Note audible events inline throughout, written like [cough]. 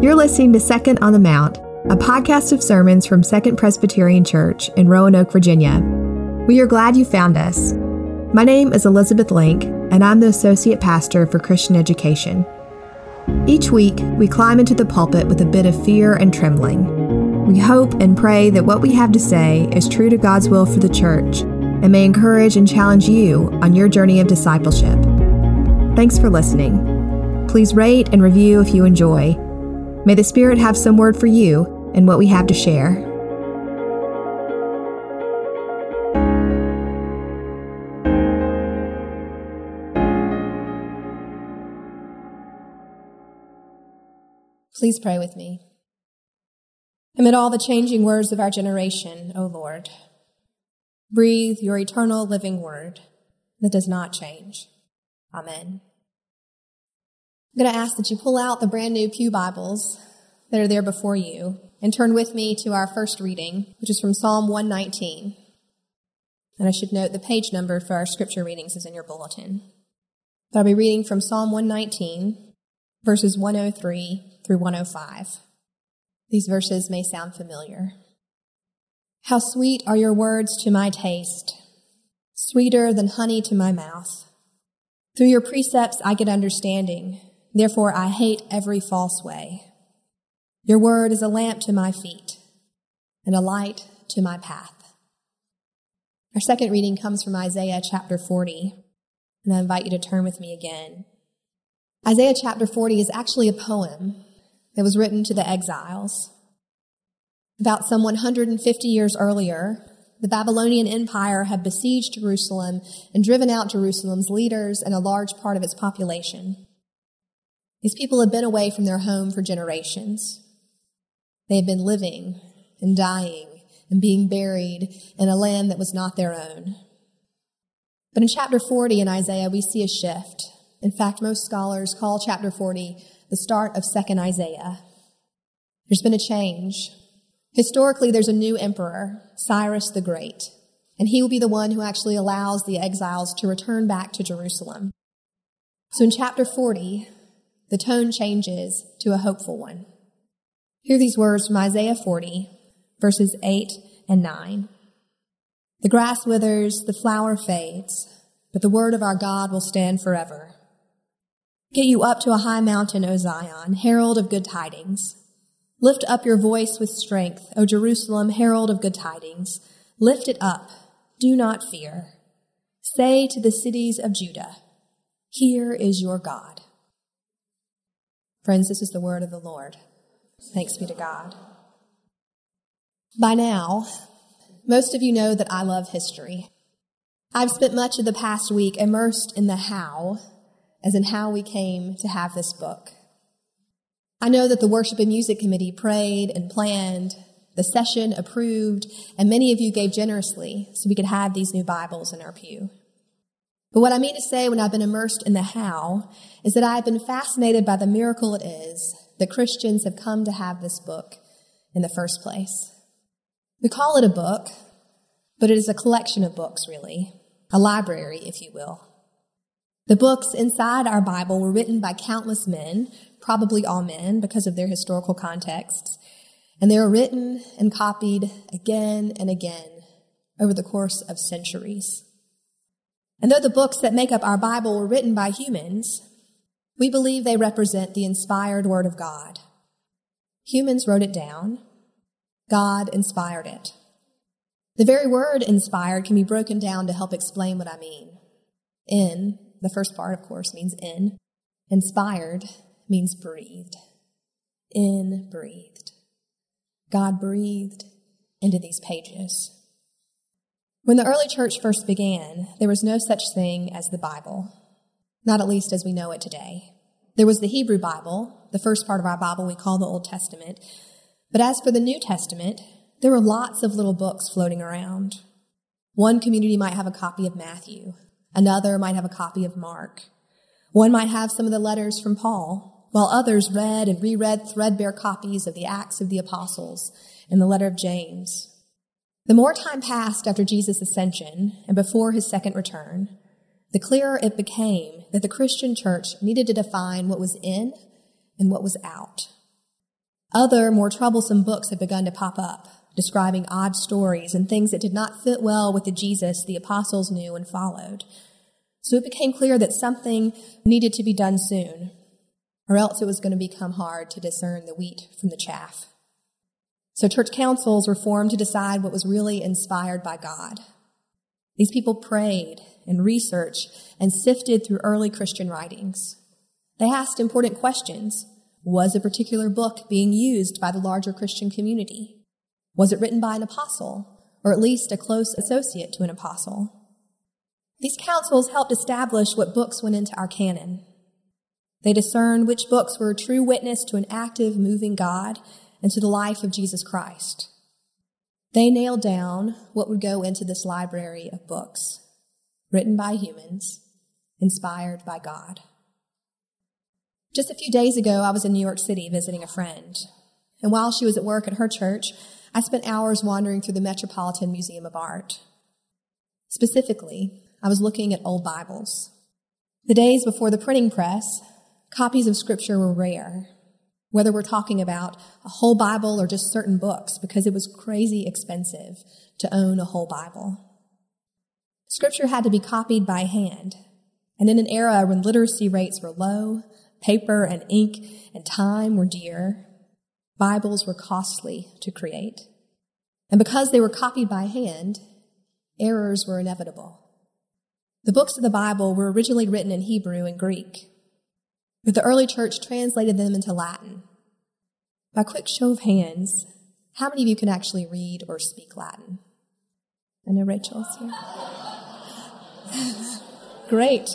You're listening to Second on the Mount, a podcast of sermons from Second Presbyterian Church in Roanoke, Virginia. We are glad you found us. My name is Elizabeth Link, and I'm the Associate Pastor for Christian Education. Each week, we climb into the pulpit with a bit of fear and trembling. We hope and pray that what we have to say is true to God's will for the church and may encourage and challenge you on your journey of discipleship. Thanks for listening. Please rate and review if you enjoy May the Spirit have some word for you and what we have to share. Please pray with me. Amid all the changing words of our generation, O Lord, breathe your eternal living word that does not change. Amen. I'm going to ask that you pull out the brand new Pew Bibles that are there before you and turn with me to our first reading, which is from Psalm 119. And I should note the page number for our scripture readings is in your bulletin. But I'll be reading from Psalm 119, verses 103 through 105. These verses may sound familiar. How sweet are your words to my taste, sweeter than honey to my mouth. Through your precepts I get understanding. Therefore, I hate every false way. Your word is a lamp to my feet and a light to my path. Our second reading comes from Isaiah chapter 40, and I invite you to turn with me again. Isaiah chapter 40 is actually a poem that was written to the exiles. About some 150 years earlier, the Babylonian Empire had besieged Jerusalem and driven out Jerusalem's leaders and a large part of its population. These people had been away from their home for generations. They had been living and dying and being buried in a land that was not their own. But in chapter 40 in Isaiah, we see a shift. In fact, most scholars call chapter 40 the start of second Isaiah. There's been a change. Historically, there's a new emperor, Cyrus the Great, and he will be the one who actually allows the exiles to return back to Jerusalem. So in chapter 40, the tone changes to a hopeful one. Hear these words from Isaiah 40, verses 8 and 9. The grass withers, the flower fades, but the word of our God will stand forever. Get you up to a high mountain, O Zion, herald of good tidings. Lift up your voice with strength, O Jerusalem, herald of good tidings. Lift it up. Do not fear. Say to the cities of Judah, Here is your God. Friends, this is the word of the Lord. Thanks be to God. By now, most of you know that I love history. I've spent much of the past week immersed in the how, as in how we came to have this book. I know that the Worship and Music Committee prayed and planned, the session approved, and many of you gave generously so we could have these new Bibles in our pew. But what I mean to say when I've been immersed in the how is that I've been fascinated by the miracle it is that Christians have come to have this book in the first place. We call it a book, but it is a collection of books, really, a library, if you will. The books inside our Bible were written by countless men, probably all men because of their historical contexts, and they were written and copied again and again over the course of centuries. And though the books that make up our Bible were written by humans, we believe they represent the inspired Word of God. Humans wrote it down. God inspired it. The very word inspired can be broken down to help explain what I mean. In, the first part, of course, means in. Inspired means breathed. In breathed. God breathed into these pages. When the early church first began, there was no such thing as the Bible, not at least as we know it today. There was the Hebrew Bible, the first part of our Bible we call the Old Testament. But as for the New Testament, there were lots of little books floating around. One community might have a copy of Matthew, another might have a copy of Mark. One might have some of the letters from Paul, while others read and reread threadbare copies of the Acts of the Apostles and the letter of James. The more time passed after Jesus' ascension and before his second return, the clearer it became that the Christian church needed to define what was in and what was out. Other, more troublesome books had begun to pop up, describing odd stories and things that did not fit well with the Jesus the apostles knew and followed. So it became clear that something needed to be done soon, or else it was going to become hard to discern the wheat from the chaff. So church councils were formed to decide what was really inspired by God. These people prayed and researched and sifted through early Christian writings. They asked important questions. Was a particular book being used by the larger Christian community? Was it written by an apostle, or at least a close associate to an apostle? These councils helped establish what books went into our canon. They discerned which books were a true witness to an active, moving God and to the life of Jesus Christ. They nailed down what would go into this library of books, written by humans, inspired by God. Just a few days ago, I was in New York City visiting a friend. And while she was at work at her church, I spent hours wandering through the Metropolitan Museum of Art. Specifically, I was looking at old Bibles. The days before the printing press, copies of scripture were rare, whether we're talking about a whole Bible or just certain books, because it was crazy expensive to own a whole Bible. Scripture had to be copied by hand, and in an era when literacy rates were low, paper and ink and time were dear, Bibles were costly to create. And because they were copied by hand, errors were inevitable. The books of the Bible were originally written in Hebrew and Greek, but the early church translated them into Latin. By quick show of hands, how many of you can actually read or speak Latin? I know Rachel's here. [laughs] Great.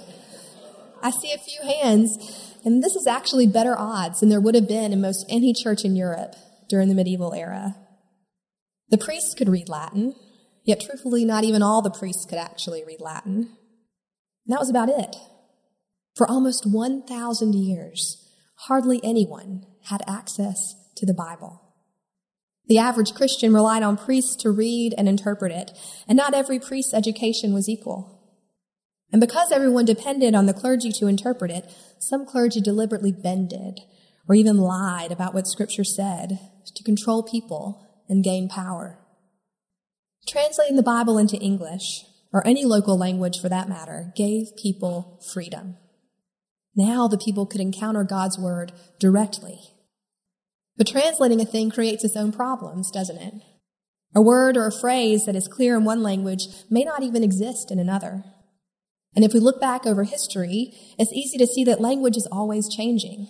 I see a few hands, and this is actually better odds than there would have been in most any church in Europe during the medieval era. The priests could read Latin, yet truthfully, not even all the priests could actually read Latin. And that was about it. For almost 1,000 years, hardly anyone had access to the Bible. The average Christian relied on priests to read and interpret it, and not every priest's education was equal. And because everyone depended on the clergy to interpret it, some clergy deliberately bended or even lied about what scripture said to control people and gain power. Translating the Bible into English, or any local language for that matter, gave people freedom. Now the people could encounter God's word directly but translating a thing creates its own problems, doesn't it? A word or a phrase that is clear in one language may not even exist in another. And if we look back over history, it's easy to see that language is always changing.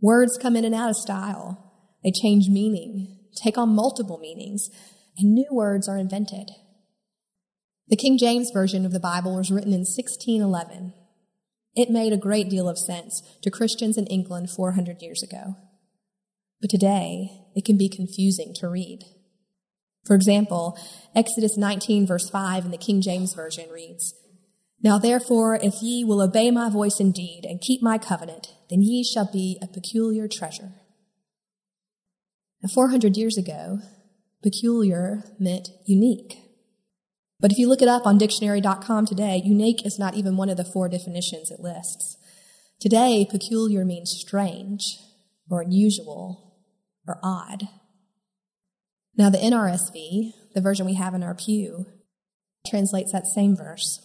Words come in and out of style. They change meaning, take on multiple meanings, and new words are invented. The King James Version of the Bible was written in 1611. It made a great deal of sense to Christians in England 400 years ago. But today, it can be confusing to read. For example, Exodus 19 verse 5 in the King James Version reads, Now therefore, if ye will obey my voice indeed and keep my covenant, then ye shall be a peculiar treasure. Now, 400 years ago, peculiar meant unique. But if you look it up on dictionary.com today, unique is not even one of the four definitions it lists. Today, peculiar means strange or unusual or odd. Now, the NRSV, the version we have in our pew, translates that same verse.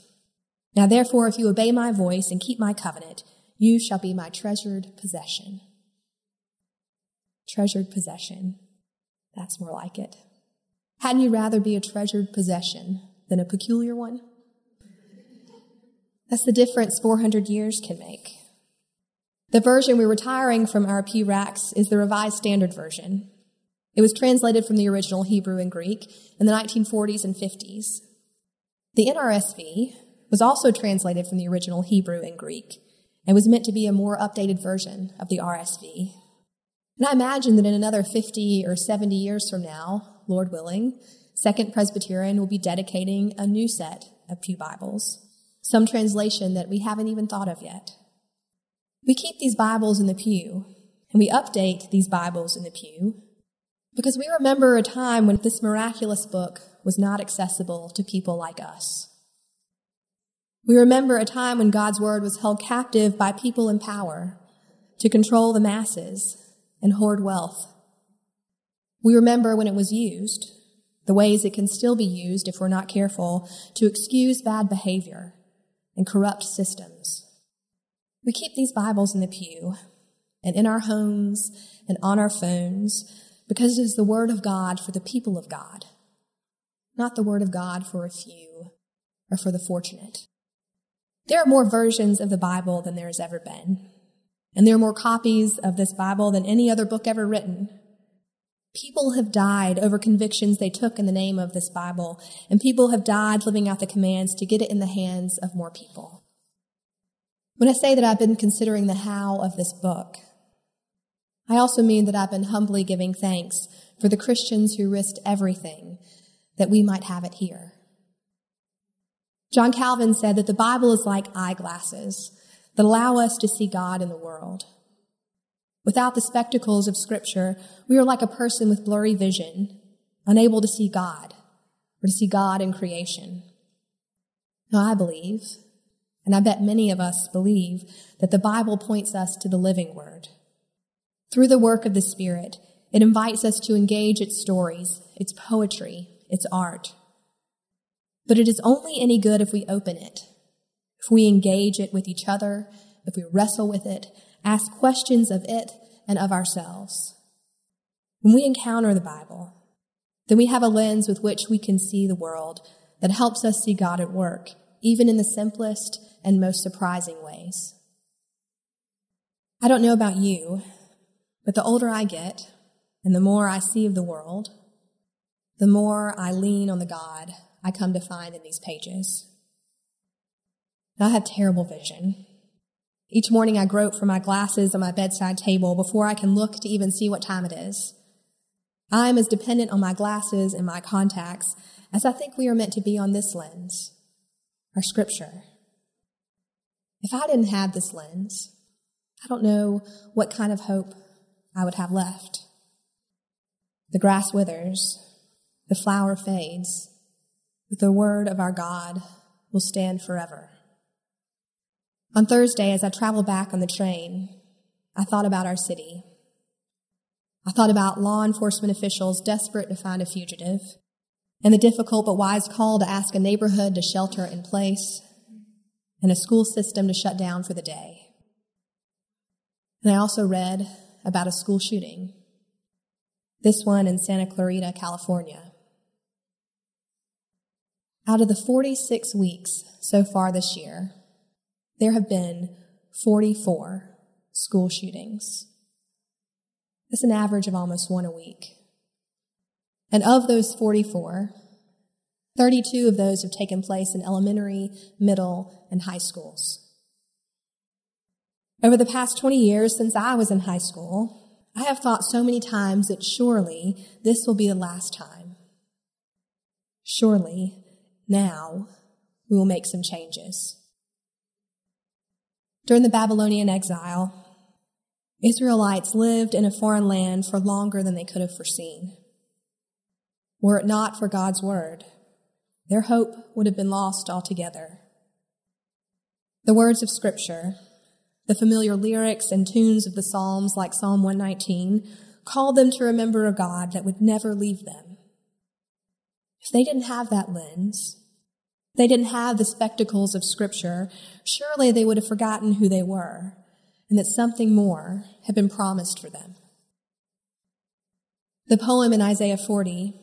Now, therefore, if you obey my voice and keep my covenant, you shall be my treasured possession. Treasured possession. That's more like it. Hadn't you rather be a treasured possession than a peculiar one? That's the difference 400 years can make. The version we're retiring from our pew racks is the Revised Standard Version. It was translated from the original Hebrew and Greek in the 1940s and 50s. The NRSV was also translated from the original Hebrew and Greek and was meant to be a more updated version of the RSV. And I imagine that in another 50 or 70 years from now, Lord willing, Second Presbyterian will be dedicating a new set of Pew Bibles, some translation that we haven't even thought of yet. We keep these Bibles in the pew, and we update these Bibles in the pew because we remember a time when this miraculous book was not accessible to people like us. We remember a time when God's word was held captive by people in power to control the masses and hoard wealth We remember when it was used, the ways it can still be used if we're not careful to excuse bad behavior and corrupt systems. We keep these Bibles in the pew and in our homes and on our phones because it is the Word of God for the people of God, not the Word of God for a few or for the fortunate. There are more versions of the Bible than there has ever been, and there are more copies of this Bible than any other book ever written. People have died over convictions they took in the name of this Bible, and people have died living out the commands to get it in the hands of more people. When I say that I've been considering the how of this book, I also mean that I've been humbly giving thanks for the Christians who risked everything that we might have it here. John Calvin said that the Bible is like eyeglasses that allow us to see God in the world. Without the spectacles of Scripture, we are like a person with blurry vision, unable to see God or to see God in creation. Now, I believe, and I bet many of us believe, that the Bible points us to the living Word. Through the work of the Spirit, it invites us to engage its stories, its poetry, its art. But it is only any good if we open it, if we engage it with each other, if we wrestle with it, ask questions of it and of ourselves. When we encounter the Bible, then we have a lens with which we can see the world that helps us see God at work, even in the simplest and most surprising ways. I don't know about you, but the older I get and the more I see of the world, the more I lean on the God I come to find in these pages. I have terrible vision. Each morning I grope for my glasses on my bedside table before I can look to even see what time it is. I am as dependent on my glasses and my contacts as I think we are meant to be on this lens, our scripture. If I didn't have this lens, I don't know what kind of hope I would have left. The grass withers, the flower fades, but the word of our God will stand forever. On Thursday, as I traveled back on the train, I thought about our city. I thought about law enforcement officials desperate to find a fugitive and the difficult but wise call to ask a neighborhood to shelter in place and a school system to shut down for the day. And I also read about a school shooting, this one in Santa Clarita, California. Out of the 46 weeks so far this year, there have been 44 school shootings. That's an average of almost one a week. And of those 44, 32 of those have taken place in elementary, middle, and high schools. Over the past 20 years since I was in high school, I have thought so many times that surely this will be the last time. Surely now we will make some changes. During the Babylonian exile, Israelites lived in a foreign land for longer than they could have foreseen. Were it not for God's word, their hope would have been lost altogether. The words of Scripture, the familiar lyrics and tunes of the Psalms like Psalm 119, called them to remember a God that would never leave them. If they didn't have that lens, they didn't have the spectacles of Scripture, surely they would have forgotten who they were and that something more had been promised for them. The poem in Isaiah 40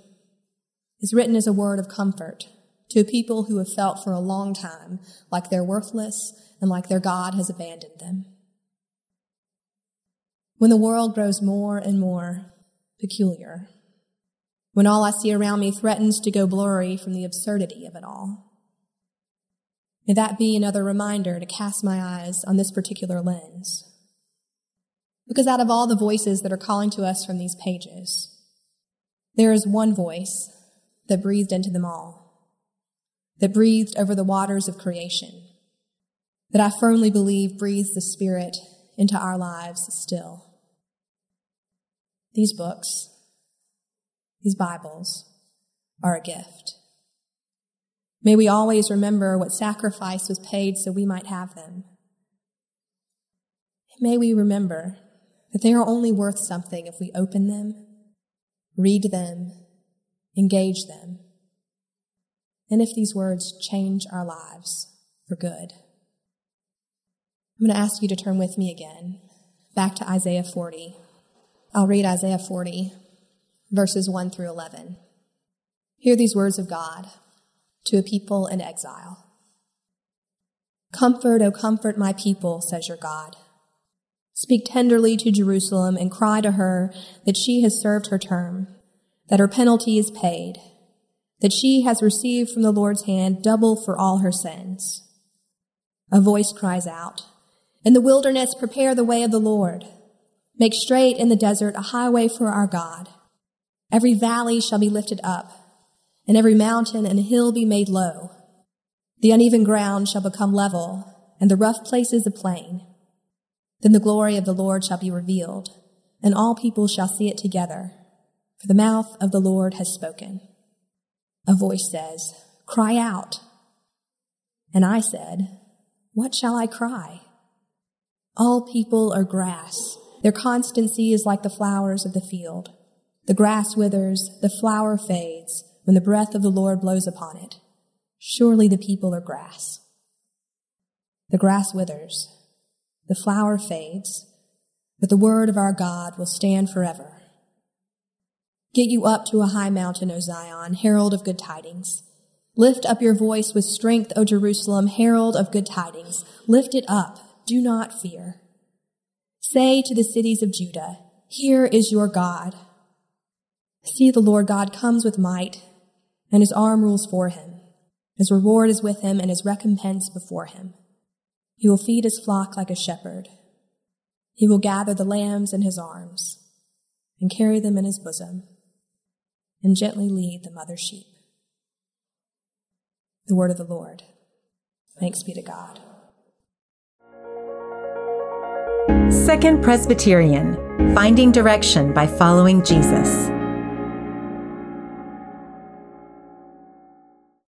is written as a word of comfort to a people who have felt for a long time like they're worthless and like their God has abandoned them. When the world grows more and more peculiar, when all I see around me threatens to go blurry from the absurdity of it all, May that be another reminder to cast my eyes on this particular lens. Because out of all the voices that are calling to us from these pages, there is one voice that breathed into them all, that breathed over the waters of creation, that I firmly believe breathes the Spirit into our lives still. These books, these Bibles, are a gift. May we always remember what sacrifice was paid so we might have them. may we remember that they are only worth something if we open them read them, engage them. And if these words change our lives for good. I'm going to ask you to turn with me again back to Isaiah 40. I'll read Isaiah 40, verses 1 through 11. Hear these words of God to a people in exile. Comfort, O comfort my people, says your God. Speak tenderly to Jerusalem and cry to her that she has served her term, that her penalty is paid, that she has received from the Lord's hand double for all her sins. A voice cries out, In the wilderness prepare the way of the Lord. Make straight in the desert a highway for our God. Every valley shall be lifted up, and every mountain and hill be made low. The uneven ground shall become level, and the rough places a plain. Then the glory of the Lord shall be revealed, and all people shall see it together, for the mouth of the Lord has spoken. A voice says, Cry out. And I said, What shall I cry? All people are grass. Their constancy is like the flowers of the field. The grass withers, the flower fades when the breath of the Lord blows upon it. Surely the people are grass. The grass withers, the flower fades, but the word of our God will stand forever. Get you up to a high mountain, O Zion, herald of good tidings. Lift up your voice with strength, O Jerusalem, herald of good tidings. Lift it up. Do not fear. Say to the cities of Judah, Here is your God. See, the Lord God comes with might, and his arm rules for him. His reward is with him, and his recompense before him. He will feed his flock like a shepherd. He will gather the lambs in his arms and carry them in his bosom and gently lead the mother sheep. The word of the Lord. Thanks be to God. Second Presbyterian Finding Direction by Following Jesus.